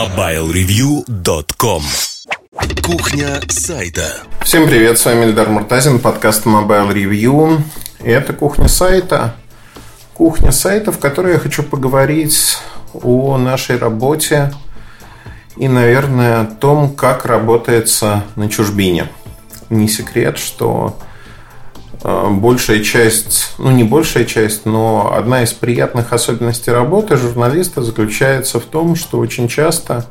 MobileReview.com Кухня сайта Всем привет, с вами Эльдар Муртазин, подкаст Mobile Review. И это кухня сайта. Кухня сайта, в которой я хочу поговорить о нашей работе и, наверное, о том, как работается на чужбине. Не секрет, что большая часть, ну не большая часть, но одна из приятных особенностей работы журналиста заключается в том, что очень часто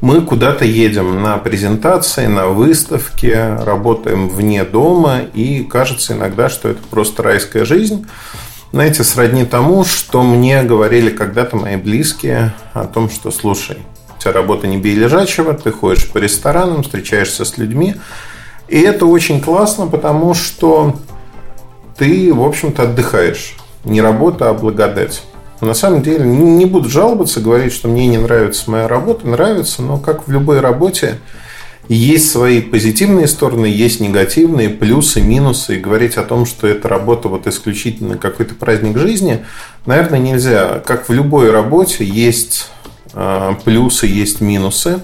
мы куда-то едем на презентации, на выставки, работаем вне дома, и кажется иногда, что это просто райская жизнь. Знаете, сродни тому, что мне говорили когда-то мои близкие о том, что, слушай, у тебя работа не бей лежачего, ты ходишь по ресторанам, встречаешься с людьми, и это очень классно, потому что ты, в общем-то, отдыхаешь. Не работа, а благодать. На самом деле, не буду жаловаться, говорить, что мне не нравится моя работа, нравится, но как в любой работе, есть свои позитивные стороны, есть негативные, плюсы, минусы. И говорить о том, что эта работа вот исключительно какой-то праздник жизни, наверное, нельзя. Как в любой работе есть а, плюсы, есть минусы.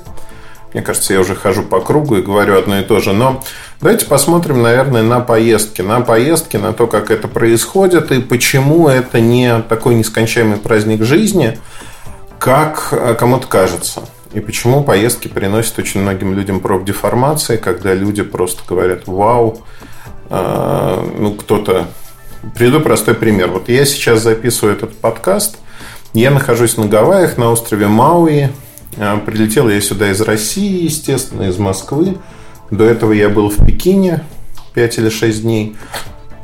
Мне кажется, я уже хожу по кругу и говорю одно и то же. Но давайте посмотрим, наверное, на поездки. На поездки, на то, как это происходит и почему это не такой нескончаемый праздник жизни, как э, кому-то кажется. И почему поездки приносят очень многим людям профдеформации, когда люди просто говорят «Вау!» а, Ну, кто-то... Приведу простой пример. Вот я сейчас записываю этот подкаст. Я нахожусь на Гавайях, на острове Мауи. А, прилетел я сюда из России, естественно, из Москвы. До этого я был в Пекине 5 или 6 дней.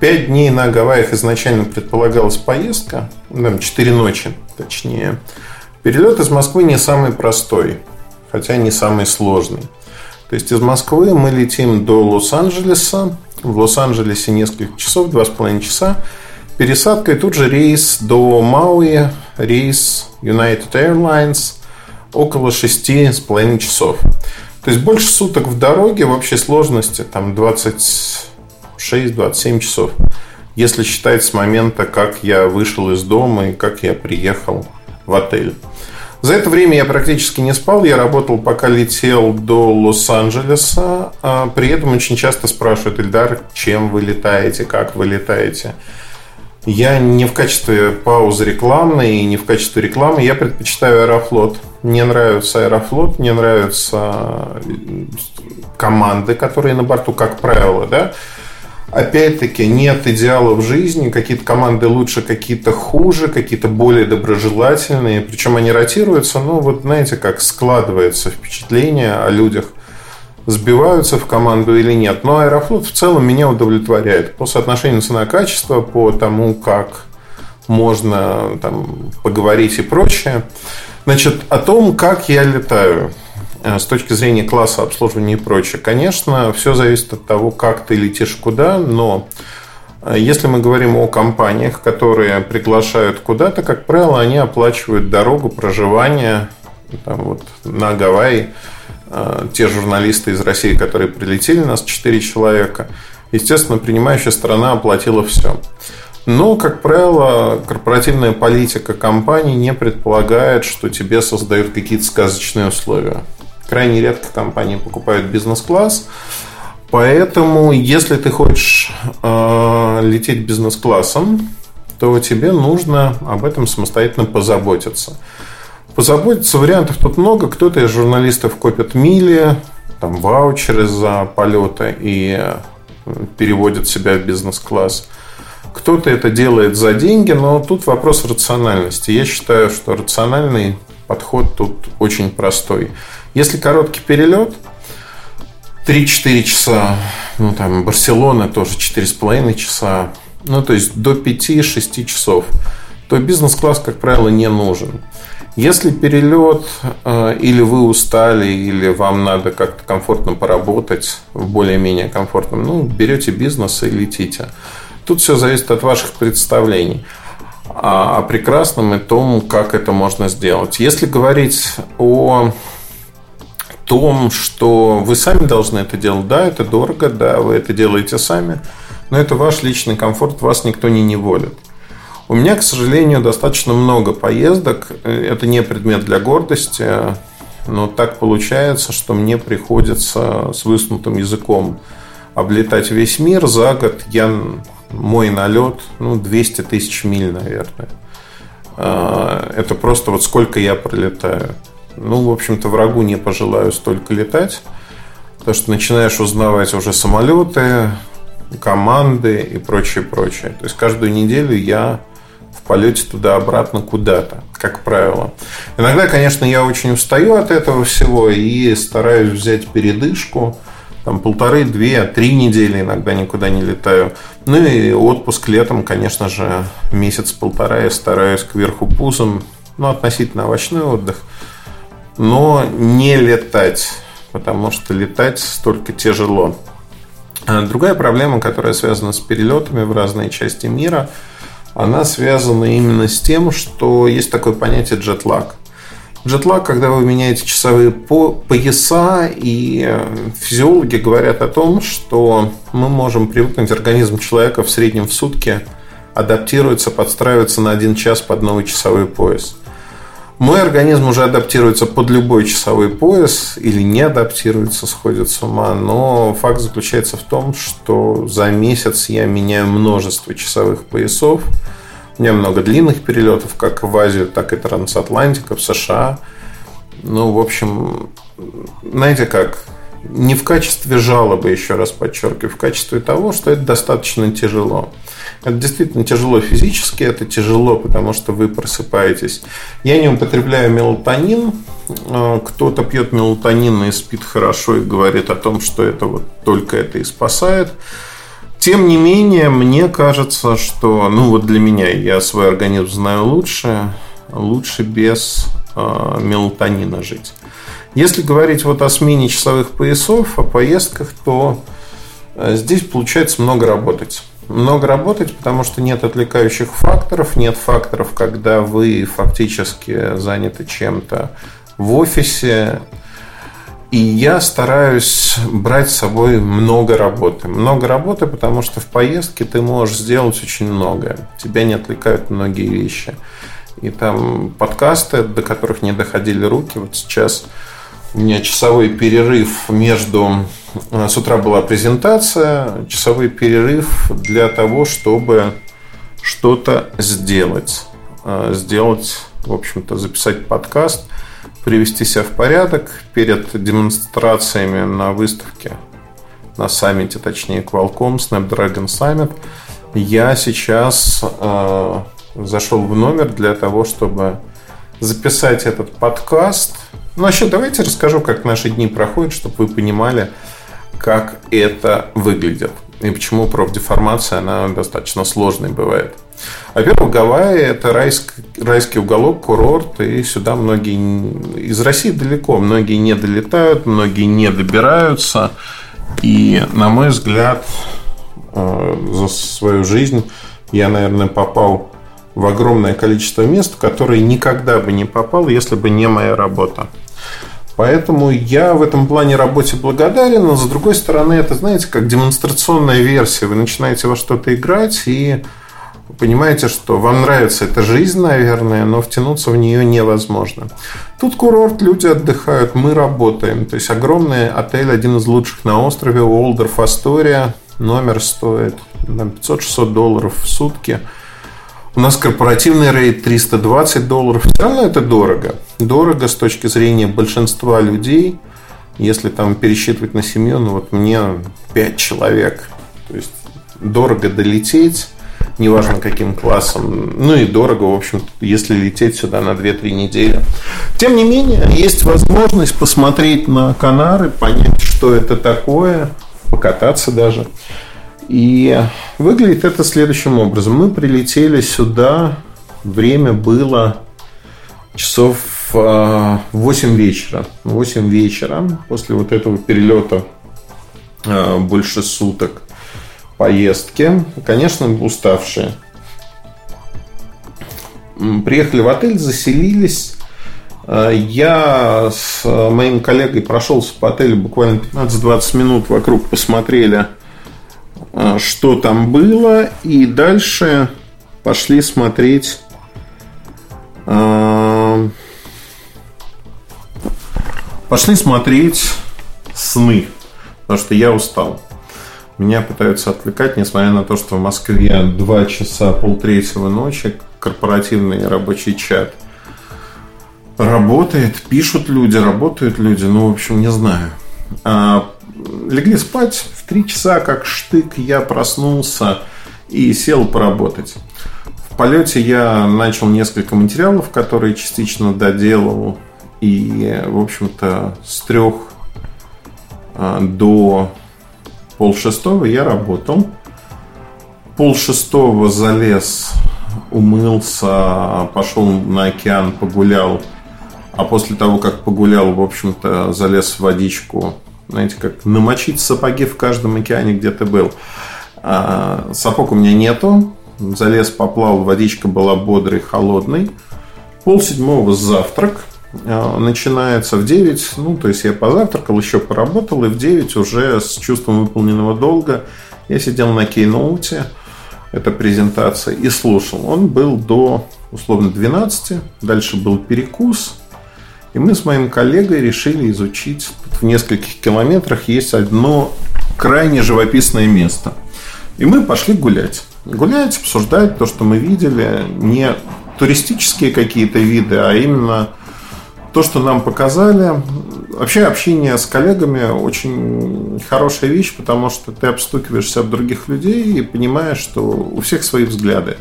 5 дней на Гавайях изначально предполагалась поездка, там 4 ночи, точнее. Перелет из Москвы не самый простой, хотя не самый сложный. То есть из Москвы мы летим до Лос-Анджелеса. В Лос-Анджелесе несколько часов, 2,5 часа. Пересадка и тут же рейс до Мауи, рейс United Airlines – около шести с половиной часов. То есть больше суток в дороге в общей сложности там 26-27 часов. Если считать с момента, как я вышел из дома и как я приехал в отель. За это время я практически не спал. Я работал, пока летел до Лос-Анджелеса. А при этом очень часто спрашивают, Эльдар, чем вы летаете, как вы летаете. Я не в качестве паузы рекламной и не в качестве рекламы. Я предпочитаю Аэрофлот. Мне нравится Аэрофлот, мне нравятся команды, которые на борту, как правило, да. Опять-таки, нет идеалов жизни. Какие-то команды лучше, какие-то хуже, какие-то более доброжелательные. Причем они ротируются. Ну, вот знаете, как складывается впечатление о людях сбиваются в команду или нет. Но Аэрофлот в целом меня удовлетворяет по соотношению цена-качество, по тому, как можно там, поговорить и прочее. Значит, о том, как я летаю э, с точки зрения класса обслуживания и прочее. Конечно, все зависит от того, как ты летишь куда, но э, если мы говорим о компаниях, которые приглашают куда-то, как правило, они оплачивают дорогу, проживание там вот, на Гавайи Э, те журналисты из России, которые прилетели, нас 4 человека, естественно, принимающая страна оплатила все. Но, как правило, корпоративная политика компании не предполагает, что тебе создают какие-то сказочные условия. Крайне редко компании покупают бизнес-класс. Поэтому, если ты хочешь э, лететь бизнес-классом, то тебе нужно об этом самостоятельно позаботиться. Позаботиться вариантов тут много. Кто-то из журналистов копит мили, там, ваучеры за полеты и э, переводит себя в бизнес-класс. Кто-то это делает за деньги, но тут вопрос рациональности. Я считаю, что рациональный подход тут очень простой. Если короткий перелет, 3-4 часа, ну там Барселона тоже 4,5 часа, ну то есть до 5-6 часов, то бизнес-класс, как правило, не нужен. Если перелет э, или вы устали, или вам надо как-то комфортно поработать в более-менее комфортном, ну, берете бизнес и летите. Тут все зависит от ваших представлений о прекрасном и том, как это можно сделать. Если говорить о том, что вы сами должны это делать, да, это дорого, да, вы это делаете сами, но это ваш личный комфорт, вас никто не неволит. У меня, к сожалению, достаточно много поездок. Это не предмет для гордости. но так получается, что мне приходится с высунутым языком облетать весь мир. За год я мой налет, ну, 200 тысяч миль, наверное. А, это просто вот сколько я пролетаю. Ну, в общем-то, врагу не пожелаю столько летать, потому что начинаешь узнавать уже самолеты, команды и прочее, прочее. То есть каждую неделю я в полете туда-обратно куда-то, как правило. Иногда, конечно, я очень устаю от этого всего и стараюсь взять передышку. Там полторы, две, три недели иногда никуда не летаю. Ну и отпуск летом, конечно же, месяц-полтора я стараюсь кверху пузом. Ну, относительно овощной отдых. Но не летать, потому что летать столько тяжело. А другая проблема, которая связана с перелетами в разные части мира – она связана именно с тем, что есть такое понятие джетлаг. Джетлаг, когда вы меняете часовые пояса, и э, физиологи говорят о том, что мы можем привыкнуть, организм человека в среднем в сутки адаптируется, подстраивается на один час под новый часовой пояс. Мой организм уже адаптируется под любой часовой пояс или не адаптируется, сходит с ума. Но факт заключается в том, что за месяц я меняю множество часовых поясов. У меня много длинных перелетов, как в Азию, так и трансатлантика, в США. Ну, в общем, знаете как, не в качестве жалобы, еще раз подчеркиваю, в качестве того, что это достаточно тяжело. Это действительно тяжело физически, это тяжело, потому что вы просыпаетесь. Я не употребляю мелатонин. А, кто-то пьет мелатонин и спит хорошо и говорит о том, что это вот только это и спасает. Тем не менее, мне кажется, что, ну вот для меня, я свой организм знаю лучше, лучше без э, мелатонина жить. Если говорить вот о смене часовых поясов, о поездках, то э, здесь получается много работать. Много работать, потому что нет отвлекающих факторов, нет факторов, когда вы фактически заняты чем-то в офисе. И я стараюсь брать с собой много работы. Много работы, потому что в поездке ты можешь сделать очень многое. Тебя не отвлекают многие вещи. И там подкасты, до которых не доходили руки. Вот сейчас у меня часовой перерыв между... Э, с утра была презентация, часовой перерыв для того, чтобы что-то сделать. Э, сделать, в общем-то, записать подкаст, привести себя в порядок перед демонстрациями на выставке, на саммите, точнее, Qualcomm Snapdragon Summit. Я сейчас э, зашел в номер для того, чтобы записать этот подкаст – ну, вообще, давайте расскажу, как наши дни проходят, чтобы вы понимали, как это выглядит. И почему профдеформация, она достаточно сложной бывает. Во-первых, Гавайи – это райский, райский уголок, курорт, и сюда многие из России далеко, многие не долетают, многие не добираются. И, на мой взгляд, э, за свою жизнь я, наверное, попал в огромное количество мест, в которые никогда бы не попал, если бы не моя работа. Поэтому я в этом плане работе благодарен, но с другой стороны, это, знаете, как демонстрационная версия. Вы начинаете во что-то играть и понимаете, что вам нравится эта жизнь, наверное, но втянуться в нее невозможно. Тут курорт, люди отдыхают, мы работаем. То есть огромный отель, один из лучших на острове, Уолдорф Астория. Номер стоит 500-600 долларов в сутки – у нас корпоративный рейд 320 долларов. Все равно это дорого. Дорого с точки зрения большинства людей. Если там пересчитывать на семью, ну вот мне 5 человек. То есть дорого долететь, неважно каким классом. Ну и дорого, в общем, если лететь сюда на 2-3 недели. Тем не менее, есть возможность посмотреть на Канары, понять, что это такое, покататься даже. И выглядит это следующим образом. Мы прилетели сюда, время было часов 8 а, вечера. 8 вечера после вот этого перелета а, больше суток поездки. Конечно, уставшие. Приехали в отель, заселились. А, я с моим коллегой прошелся по отелю буквально 15-20 минут вокруг, посмотрели – а, что там было, и дальше пошли смотреть а, Пошли смотреть сны, потому что я устал. Меня пытаются отвлекать, несмотря на то, что в Москве 2 часа полтретьего ночи, корпоративный рабочий чат работает, пишут люди, работают люди, ну, в общем, не знаю. А, легли спать в 3 часа, как штык, я проснулся и сел поработать. В полете я начал несколько материалов, которые частично доделал и, в общем-то, с трех а, до полшестого я работал. Полшестого залез, умылся, пошел на океан, погулял. А после того, как погулял, в общем-то, залез в водичку. Знаете, как намочить сапоги в каждом океане, где ты был. А, сапог у меня нету. Залез, поплал, водичка была бодрой, холодной. Пол седьмого завтрак. А, начинается в 9, ну, то есть я позавтракал, еще поработал, и в 9 уже с чувством выполненного долга я сидел на кейноуте, это презентация, и слушал. Он был до, условно, 12, дальше был перекус, и мы с моим коллегой решили изучить, в нескольких километрах есть одно крайне живописное место. И мы пошли гулять. Гулять, обсуждать то, что мы видели, не туристические какие-то виды, а именно то, что нам показали, вообще общение с коллегами очень хорошая вещь, потому что ты обстукиваешься от других людей и понимаешь, что у всех свои взгляды.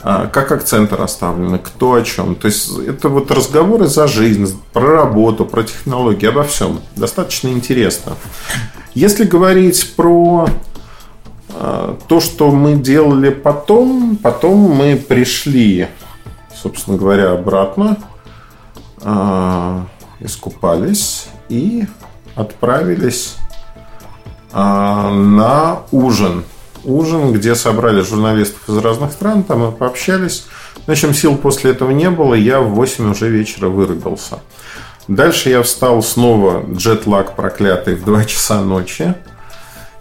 А, как акценты расставлены, кто о чем. То есть это вот разговоры за жизнь, про работу, про технологии, обо всем. Достаточно интересно. Если говорить про а, то, что мы делали потом, потом мы пришли, собственно говоря, обратно э, искупались и отправились э, на ужин. Ужин, где собрали журналистов из разных стран, там мы пообщались. В общем, сил после этого не было, я в 8 уже вечера вырубился. Дальше я встал снова, джетлаг проклятый, в 2 часа ночи.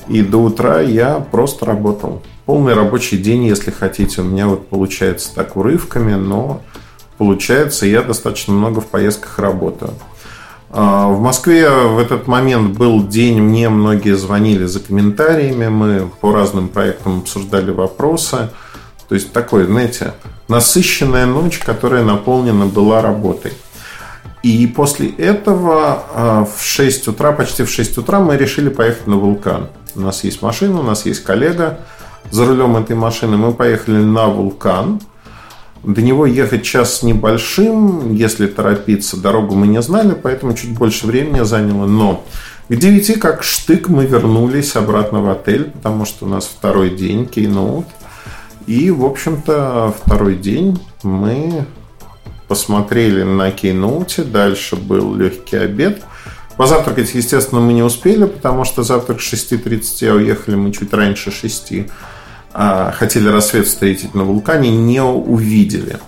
И до утра я просто работал. Полный рабочий день, если хотите. У меня вот получается так урывками, но получается, я достаточно много в поездках работаю. А, в Москве в этот момент был день, мне многие звонили за комментариями, мы по разным проектам обсуждали вопросы. То есть такой, знаете, насыщенная ночь, которая наполнена была работой. И после этого а, в 6 утра, почти в 6 утра мы решили поехать на вулкан. У нас есть машина, у нас есть коллега за рулем этой машины. Мы поехали на вулкан – до него ехать час с небольшим, если торопиться. Дорогу мы не знали, поэтому чуть больше времени заняло. Но к 9 как штык мы вернулись обратно в отель, потому что у нас второй день кейноут. И, в общем-то, второй день мы посмотрели на кейноуте. Дальше был легкий обед. Позавтракать, естественно, мы не успели, потому что завтрак с 6.30, а уехали мы чуть раньше 6. А, хотели рассвет встретить на вулкане, не увидели.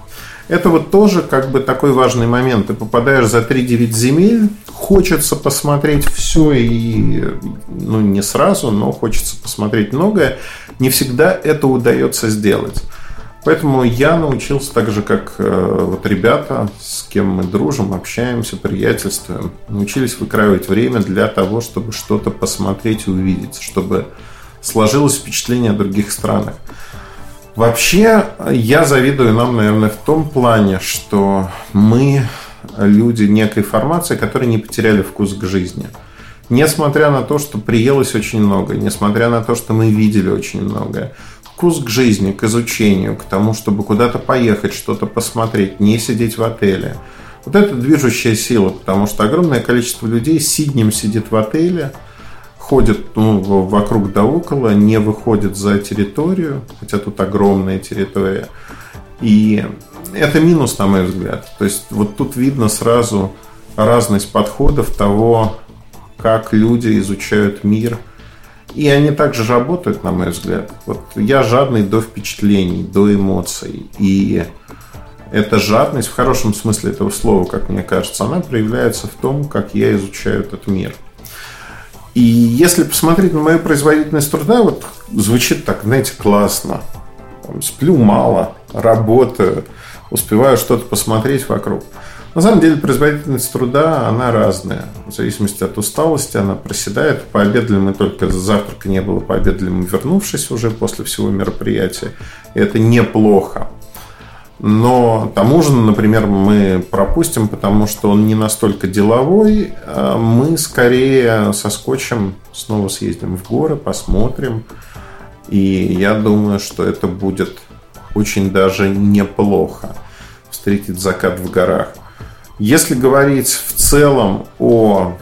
Это вот тоже как бы такой важный момент. Ты попадаешь за 3-9 земель, хочется посмотреть все и, ну, не сразу, но хочется посмотреть многое. Не всегда это удается сделать. Поэтому я научился так же, как э, вот ребята, с кем мы дружим, общаемся, приятельствуем, научились выкраивать время для того, чтобы что-то посмотреть и увидеть, чтобы сложилось впечатление о других странах. Вообще, я завидую нам, наверное, в том плане, что мы люди некой формации, которые не потеряли вкус к жизни. Несмотря на то, что приелось очень много, несмотря на то, что мы видели очень многое, вкус к жизни, к изучению, к тому, чтобы куда-то поехать, что-то посмотреть, не сидеть в отеле. Вот это движущая сила, потому что огромное количество людей сиднем сидит в отеле – ходят ну, вокруг да около, не выходят за территорию, хотя тут огромная территория. И это минус, на мой взгляд. То есть вот тут видно сразу разность подходов того, как люди изучают мир. И они также работают, на мой взгляд. Вот я жадный до впечатлений, до эмоций. И эта жадность, в хорошем смысле этого слова, как мне кажется, она проявляется в том, как я изучаю этот мир – и если посмотреть на мою производительность труда, вот звучит так, знаете, классно. Там, сплю мало, работаю, успеваю что-то посмотреть вокруг. На самом деле производительность труда, она разная. В зависимости от усталости она проседает. Пообедали мы только завтрака не было, пообедали мы вернувшись уже после всего мероприятия. И это неплохо. Но там ужин, например, мы пропустим, потому что он не настолько деловой. А мы скорее соскочим, снова съездим в горы, посмотрим. И я думаю, что это будет очень даже неплохо встретить закат в горах. Если говорить в целом о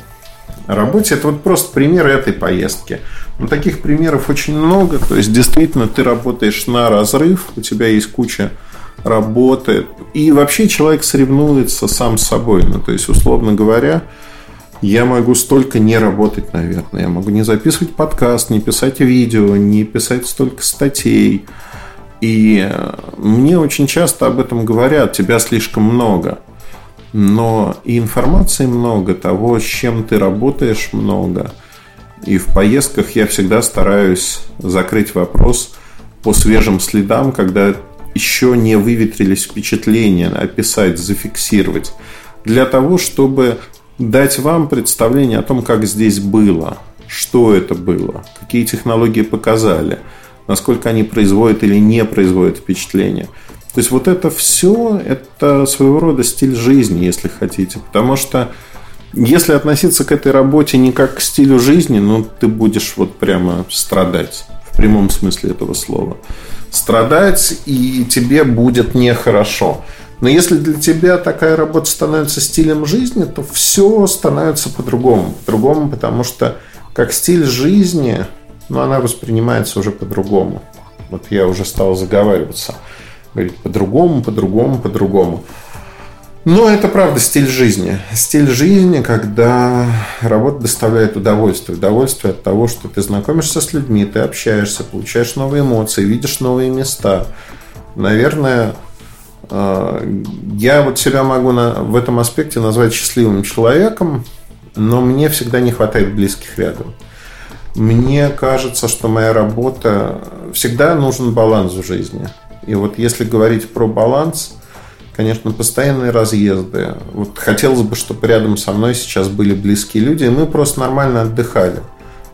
работе, это вот просто пример этой поездки. Но таких примеров очень много. То есть, действительно, ты работаешь на разрыв, у тебя есть куча работы. И вообще человек соревнуется сам с собой. Ну, то есть, условно говоря, я могу столько не работать, наверное. Я могу не записывать подкаст, не писать видео, не писать столько статей. И мне очень часто об этом говорят, тебя слишком много но и информации много, того, с чем ты работаешь, много. И в поездках я всегда стараюсь закрыть вопрос по свежим следам, когда еще не выветрились впечатления, описать, зафиксировать. Для того, чтобы дать вам представление о том, как здесь было, что это было, какие технологии показали, насколько они производят или не производят впечатление – то есть вот это все, это своего рода стиль жизни, если хотите. Потому что если относиться к этой работе не как к стилю жизни, ну, ты будешь вот прямо страдать. В прямом смысле этого слова. Страдать, и тебе будет нехорошо. Но если для тебя такая работа становится стилем жизни, то все становится по-другому. По-другому, потому что как стиль жизни, ну, она воспринимается уже по-другому. Вот я уже стал заговариваться – говорить по-другому, по-другому, по-другому. Но это правда стиль жизни. Стиль жизни, когда работа доставляет удовольствие. Удовольствие от того, что ты знакомишься с людьми, ты общаешься, получаешь новые эмоции, видишь новые места. Наверное, э, я вот себя могу в этом аспекте назвать счастливым человеком, но мне всегда не хватает близких рядом. Мне кажется, что моя работа... Всегда нужен баланс в жизни. И вот если говорить про баланс, конечно, постоянные разъезды. Вот хотелось бы, чтобы рядом со мной сейчас были близкие люди, и мы просто нормально отдыхали,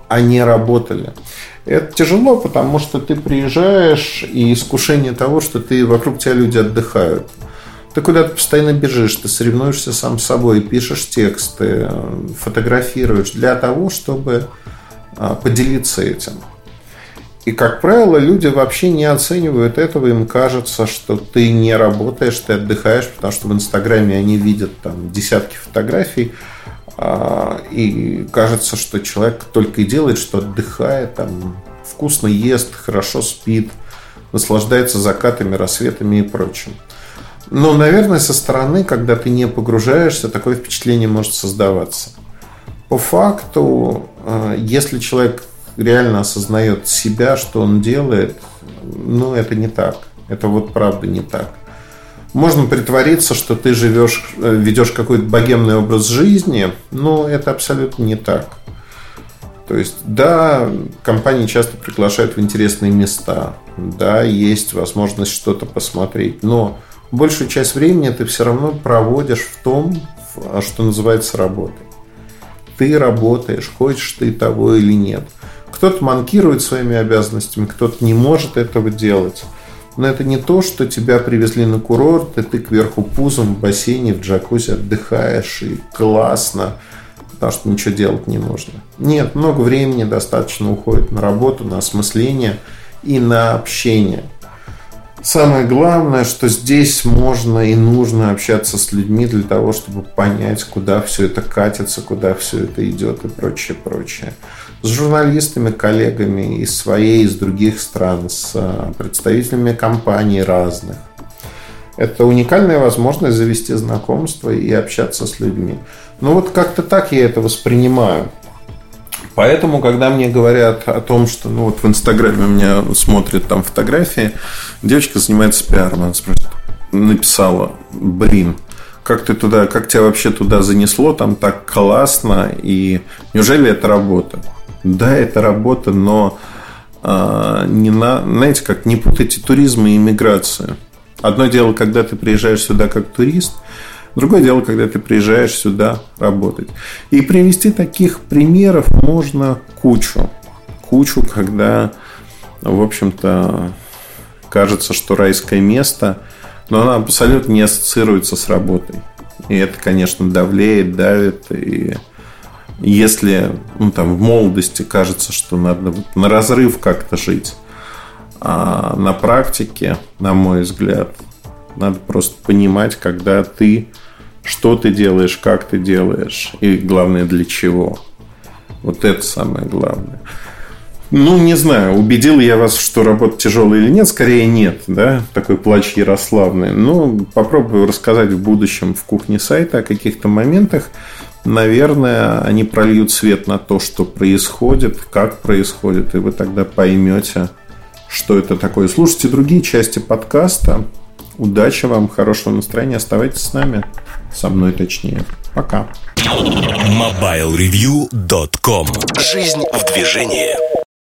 а не работали. Это тяжело, потому что ты приезжаешь, и искушение того, что ты вокруг тебя люди отдыхают. Ты куда-то постоянно бежишь, ты соревнуешься сам с собой, пишешь тексты, фотографируешь для того, чтобы а, поделиться этим. И, как правило, люди вообще не оценивают этого. Им кажется, что ты не работаешь, ты отдыхаешь, потому что в Инстаграме они видят там десятки фотографий. А, и кажется, что человек только и делает, что отдыхает, там, вкусно ест, хорошо спит, наслаждается закатами, рассветами и прочим. Но, наверное, со стороны, когда ты не погружаешься, такое впечатление может создаваться. По факту, а, если человек реально осознает себя, что он делает, ну, это не так. Это вот правда не так. Можно притвориться, что ты живешь, э, ведешь какой-то богемный образ жизни, но это абсолютно не так. То есть, да, компании часто приглашают в интересные места, да, есть возможность что-то посмотреть, но большую часть времени ты все равно проводишь в том, что называется работой. Ты работаешь, хочешь ты того или нет – кто-то манкирует своими обязанностями, кто-то не может этого делать. Но это не то, что тебя привезли на курорт, и ты кверху пузом в бассейне, в джакузи отдыхаешь, и классно, потому что ничего делать не нужно. Нет, много времени достаточно уходит на работу, на осмысление и на общение. Самое главное, что здесь можно и нужно общаться с людьми для того, чтобы понять, куда все это катится, куда все это идет и прочее, прочее. С журналистами, коллегами из своей, из других стран, с а, представителями компаний разных. Это уникальная возможность завести знакомство и общаться с людьми. Ну вот как-то так я это воспринимаю. Поэтому, когда мне говорят о том, что ну вот в Инстаграме меня смотрят там фотографии, девочка занимается пиаром, она спрашивает, написала, блин, как ты туда, как тебя вообще туда занесло, там так классно, и неужели это работа? Да, это работа, но а, не на, знаете, как не путайте туризм и иммиграцию. Одно дело, когда ты приезжаешь сюда как турист, Другое дело, когда ты приезжаешь сюда работать. И привести таких примеров можно кучу. Кучу, когда, в общем-то, кажется, что райское место, но оно абсолютно не ассоциируется с работой. И это, конечно, давлеет, давит. И если ну, там, в молодости кажется, что надо на разрыв как-то жить, а на практике, на мой взгляд, надо просто понимать, когда ты, что ты делаешь, как ты делаешь, и главное, для чего. Вот это самое главное. Ну, не знаю, убедил я вас, что работа тяжелая или нет. Скорее нет, да, такой плач Ярославный. Ну, попробую рассказать в будущем в кухне сайта о каких-то моментах. Наверное, они прольют свет на то, что происходит, как происходит, и вы тогда поймете, что это такое. Слушайте другие части подкаста. Удачи вам, хорошего настроения. Оставайтесь с нами. Со мной точнее. Пока. MobileReview.com Жизнь в движении.